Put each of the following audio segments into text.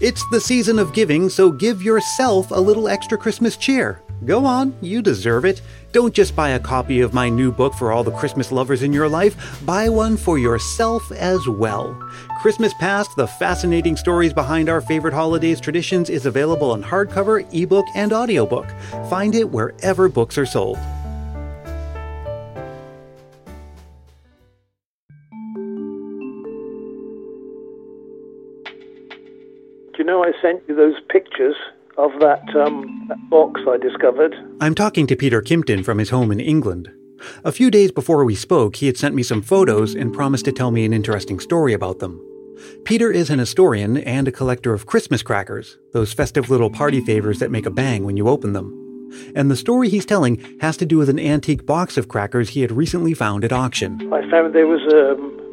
It's the season of giving, so give yourself a little extra Christmas cheer. Go on, you deserve it. Don't just buy a copy of my new book for all the Christmas lovers in your life, buy one for yourself as well. Christmas Past, the fascinating stories behind our favorite holidays traditions, is available on hardcover, ebook, and audiobook. Find it wherever books are sold. You know I sent you those pictures of that, um, that box I discovered? I'm talking to Peter Kimpton from his home in England. A few days before we spoke, he had sent me some photos and promised to tell me an interesting story about them. Peter is an historian and a collector of Christmas crackers, those festive little party favors that make a bang when you open them. And the story he's telling has to do with an antique box of crackers he had recently found at auction. I found there was um,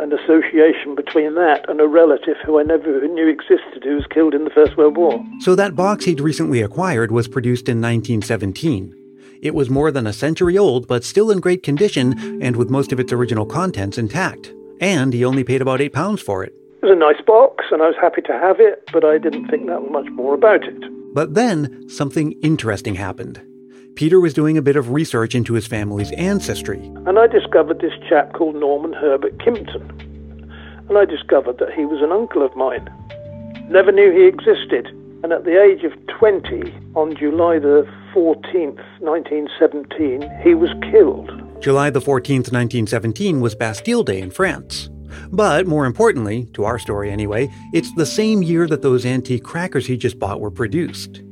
an association between that and a relative who I never knew existed who was killed in the First World War. So that box he'd recently acquired was produced in 1917. It was more than a century old, but still in great condition and with most of its original contents intact. And he only paid about eight pounds for it. It was a nice box, and I was happy to have it, but I didn't think that much more about it. But then something interesting happened. Peter was doing a bit of research into his family's ancestry. And I discovered this chap called Norman Herbert Kimpton. And I discovered that he was an uncle of mine. Never knew he existed. And at the age of 20, on July the 14th, 1917, he was killed. July the 14th, 1917 was Bastille Day in France. But more importantly, to our story anyway, it's the same year that those antique crackers he just bought were produced.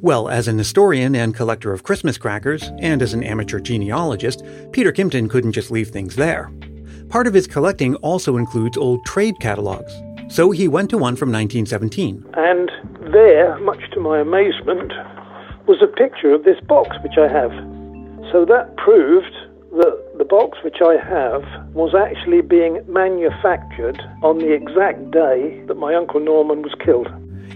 Well, as an historian and collector of Christmas crackers, and as an amateur genealogist, Peter Kimpton couldn't just leave things there. Part of his collecting also includes old trade catalogs. So he went to one from 1917. And there, much to my amazement, was a picture of this box which I have. So that proved that the box which I have was actually being manufactured on the exact day that my Uncle Norman was killed.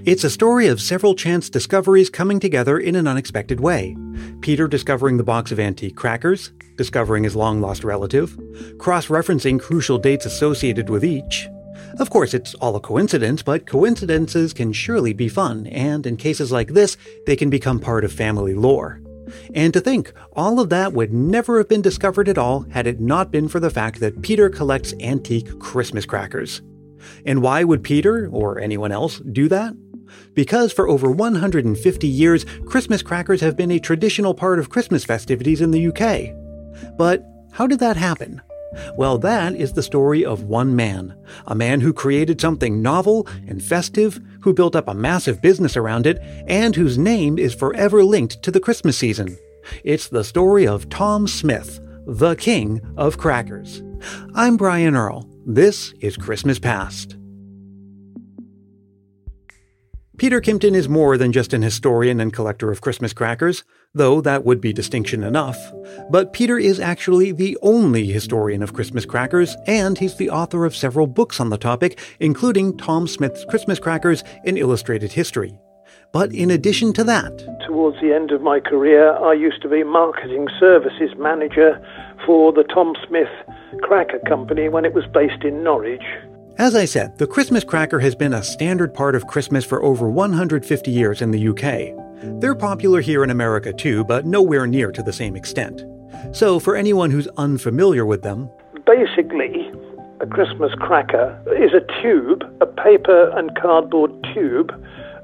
It's a story of several chance discoveries coming together in an unexpected way. Peter discovering the box of antique crackers, discovering his long lost relative, cross referencing crucial dates associated with each. Of course, it's all a coincidence, but coincidences can surely be fun, and in cases like this, they can become part of family lore. And to think, all of that would never have been discovered at all had it not been for the fact that Peter collects antique Christmas crackers. And why would Peter, or anyone else, do that? Because for over 150 years, Christmas crackers have been a traditional part of Christmas festivities in the UK. But how did that happen? Well, that is the story of one man. A man who created something novel and festive, who built up a massive business around it, and whose name is forever linked to the Christmas season. It's the story of Tom Smith, the king of crackers. I'm Brian Earl. This is Christmas Past. Peter Kimpton is more than just an historian and collector of Christmas crackers, though that would be distinction enough. But Peter is actually the only historian of Christmas crackers, and he's the author of several books on the topic, including Tom Smith's Christmas Crackers and Illustrated History. But in addition to that, towards the end of my career, I used to be marketing services manager for the Tom Smith Cracker Company when it was based in Norwich. As I said, the Christmas cracker has been a standard part of Christmas for over 150 years in the UK. They're popular here in America too, but nowhere near to the same extent. So, for anyone who's unfamiliar with them, basically, a Christmas cracker is a tube, a paper and cardboard tube,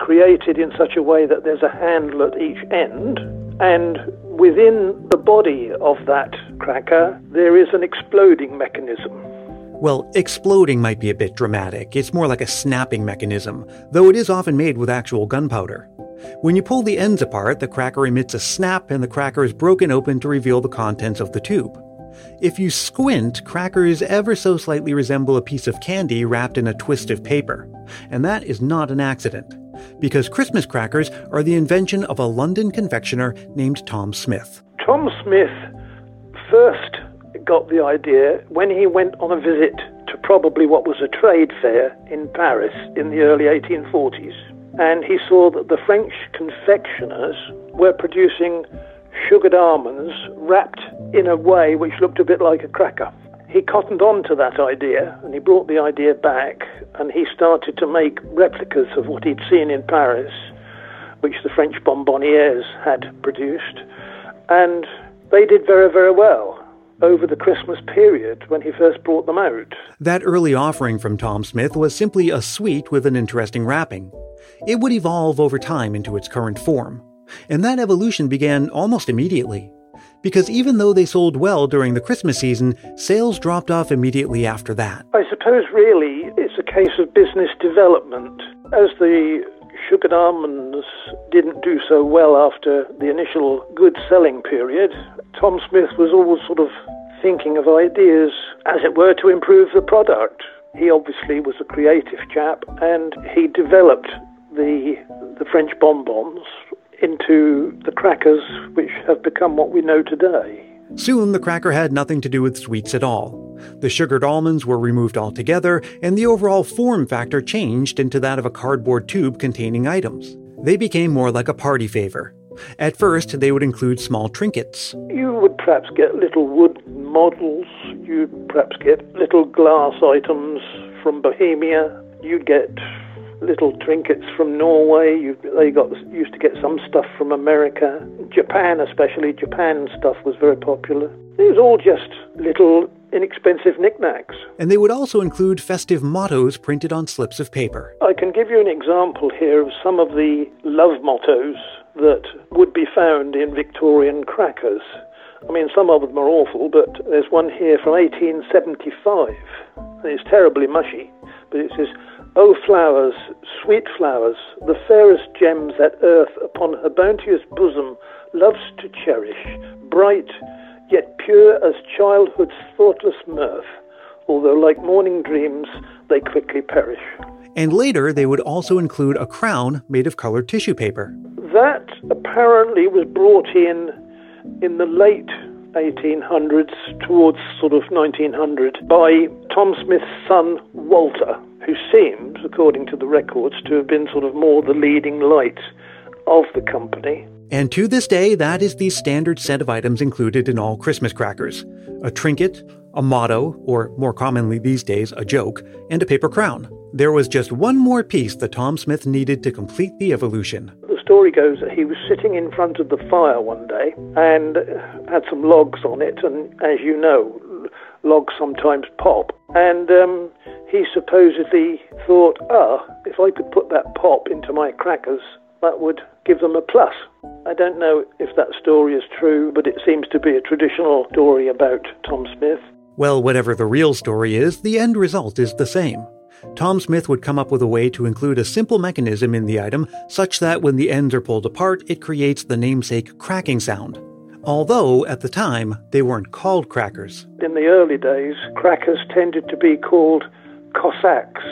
created in such a way that there's a handle at each end, and within the body of that cracker, there is an exploding mechanism. Well, exploding might be a bit dramatic. It's more like a snapping mechanism, though it is often made with actual gunpowder. When you pull the ends apart, the cracker emits a snap and the cracker is broken open to reveal the contents of the tube. If you squint, crackers ever so slightly resemble a piece of candy wrapped in a twist of paper. And that is not an accident, because Christmas crackers are the invention of a London confectioner named Tom Smith. Tom Smith first got the idea when he went on a visit to probably what was a trade fair in Paris in the early 1840s. And he saw that the French confectioners were producing sugared almonds wrapped in a way which looked a bit like a cracker. He cottoned on to that idea and he brought the idea back and he started to make replicas of what he'd seen in Paris, which the French bonbonnières had produced. And they did very, very well over the Christmas period when he first brought them out. That early offering from Tom Smith was simply a sweet with an interesting wrapping. It would evolve over time into its current form. And that evolution began almost immediately because even though they sold well during the Christmas season, sales dropped off immediately after that. I suppose really it's a case of business development. As the sugared almonds didn't do so well after the initial good selling period, Tom Smith was always sort of thinking of ideas, as it were, to improve the product. He obviously was a creative chap and he developed the the French bonbons into the crackers which have become what we know today. Soon the cracker had nothing to do with sweets at all. The sugared almonds were removed altogether, and the overall form factor changed into that of a cardboard tube containing items. They became more like a party favor. At first, they would include small trinkets. You would perhaps get little wood models, you'd perhaps get little glass items from Bohemia, you'd get little trinkets from Norway. You, they got used to get some stuff from America, Japan especially. Japan stuff was very popular. It was all just little inexpensive knickknacks. And they would also include festive mottos printed on slips of paper. I can give you an example here of some of the love mottos that would be found in Victorian crackers. I mean, some of them are awful, but there's one here from 1875. It's terribly mushy, but it says, O flowers, sweet flowers, the fairest gems that earth upon her bounteous bosom loves to cherish, bright, yet pure as childhood's thoughtless mirth, although like morning dreams they quickly perish. And later they would also include a crown made of colored tissue paper. That apparently was brought in in the late 1800s towards sort of 1900 by Tom Smith's son Walter who seems, according to the records, to have been sort of more the leading light of the company. And to this day, that is the standard set of items included in all Christmas crackers a trinket, a motto, or more commonly these days, a joke, and a paper crown. There was just one more piece that Tom Smith needed to complete the evolution. Story goes that he was sitting in front of the fire one day and had some logs on it, and as you know, logs sometimes pop. And um, he supposedly thought, ah, if I could put that pop into my crackers, that would give them a plus. I don't know if that story is true, but it seems to be a traditional story about Tom Smith. Well, whatever the real story is, the end result is the same. Tom Smith would come up with a way to include a simple mechanism in the item such that when the ends are pulled apart, it creates the namesake cracking sound although at the time they weren't called crackers. In the early days, crackers tended to be called Cossacks.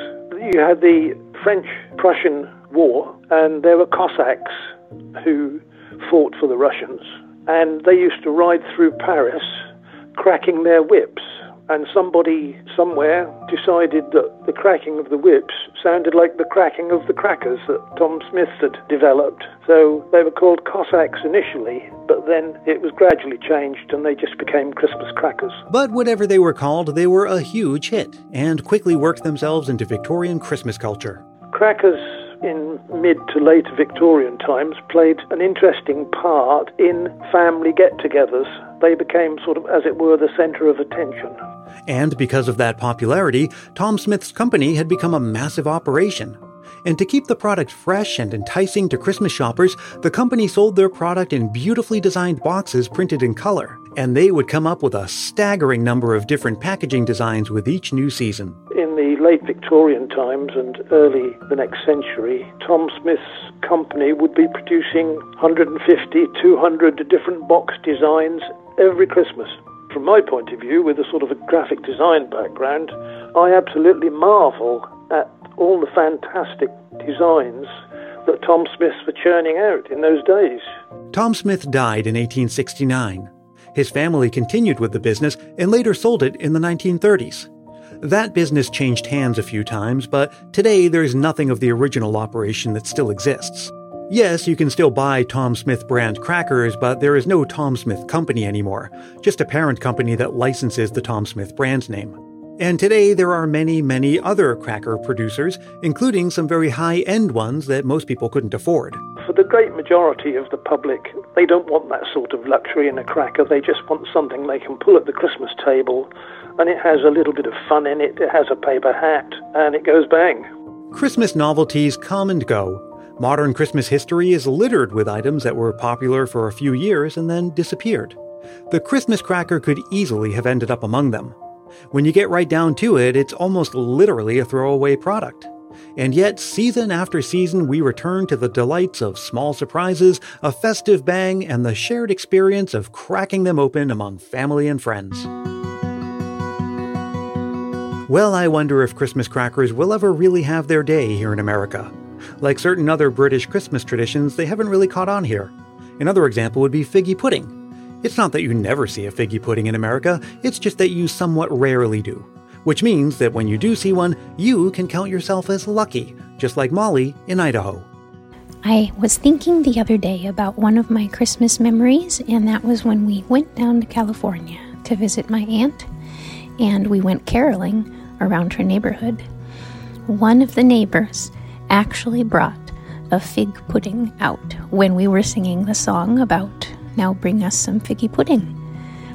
You had the French Prussian War, and there were Cossacks who fought for the Russians, and they used to ride through Paris cracking their whips and somebody somewhere decided that the cracking of the whips sounded like the cracking of the crackers that Tom Smith had developed. So they were called Cossacks initially, but then it was gradually changed and they just became Christmas crackers. But whatever they were called, they were a huge hit and quickly worked themselves into Victorian Christmas culture. Crackers in mid to late Victorian times played an interesting part in family get togethers. They became sort of, as it were, the centre of attention. And because of that popularity, Tom Smith's company had become a massive operation. And to keep the product fresh and enticing to Christmas shoppers, the company sold their product in beautifully designed boxes printed in color. And they would come up with a staggering number of different packaging designs with each new season. In the late Victorian times and early the next century, Tom Smith's company would be producing 150, 200 different box designs every Christmas. From my point of view, with a sort of a graphic design background, I absolutely marvel at all the fantastic designs that Tom Smiths were churning out in those days. Tom Smith died in 1869. His family continued with the business and later sold it in the 1930s. That business changed hands a few times, but today there's nothing of the original operation that still exists. Yes, you can still buy Tom Smith brand crackers, but there is no Tom Smith Company anymore, just a parent company that licenses the Tom Smith brand name. And today there are many, many other cracker producers, including some very high end ones that most people couldn't afford. For the great majority of the public, they don't want that sort of luxury in a cracker. They just want something they can pull at the Christmas table, and it has a little bit of fun in it. It has a paper hat, and it goes bang. Christmas novelties come and go, Modern Christmas history is littered with items that were popular for a few years and then disappeared. The Christmas cracker could easily have ended up among them. When you get right down to it, it's almost literally a throwaway product. And yet, season after season, we return to the delights of small surprises, a festive bang, and the shared experience of cracking them open among family and friends. Well, I wonder if Christmas crackers will ever really have their day here in America. Like certain other British Christmas traditions, they haven't really caught on here. Another example would be figgy pudding. It's not that you never see a figgy pudding in America, it's just that you somewhat rarely do. Which means that when you do see one, you can count yourself as lucky, just like Molly in Idaho. I was thinking the other day about one of my Christmas memories, and that was when we went down to California to visit my aunt, and we went caroling around her neighborhood. One of the neighbors actually brought a fig pudding out when we were singing the song about now bring us some figgy pudding.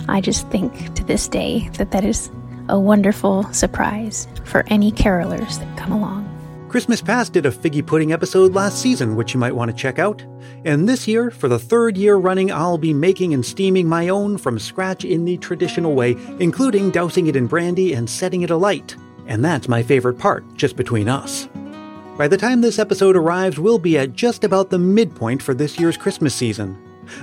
I just think to this day that that is a wonderful surprise for any carolers that come along. Christmas Past did a figgy pudding episode last season, which you might want to check out. And this year, for the third year running, I'll be making and steaming my own from scratch in the traditional way, including dousing it in brandy and setting it alight. And that's my favorite part, just between us. By the time this episode arrives, we'll be at just about the midpoint for this year's Christmas season.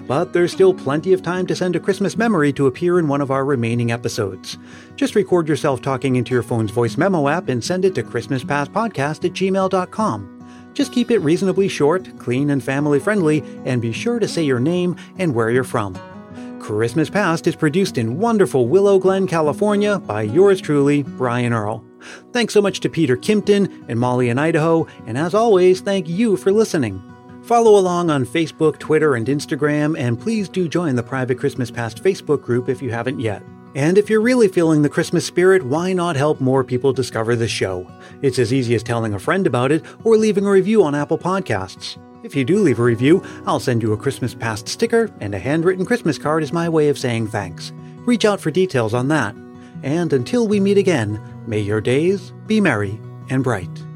But there's still plenty of time to send a Christmas memory to appear in one of our remaining episodes. Just record yourself talking into your phone's voice memo app and send it to ChristmasPastPodcast at gmail.com. Just keep it reasonably short, clean, and family friendly, and be sure to say your name and where you're from. Christmas Past is produced in wonderful Willow Glen, California by yours truly, Brian Earl. Thanks so much to Peter Kimpton and Molly in Idaho, and as always, thank you for listening. Follow along on Facebook, Twitter, and Instagram, and please do join the private Christmas Past Facebook group if you haven't yet. And if you're really feeling the Christmas spirit, why not help more people discover the show? It's as easy as telling a friend about it or leaving a review on Apple Podcasts. If you do leave a review, I'll send you a Christmas Past sticker, and a handwritten Christmas card is my way of saying thanks. Reach out for details on that. And until we meet again, May your days be merry and bright.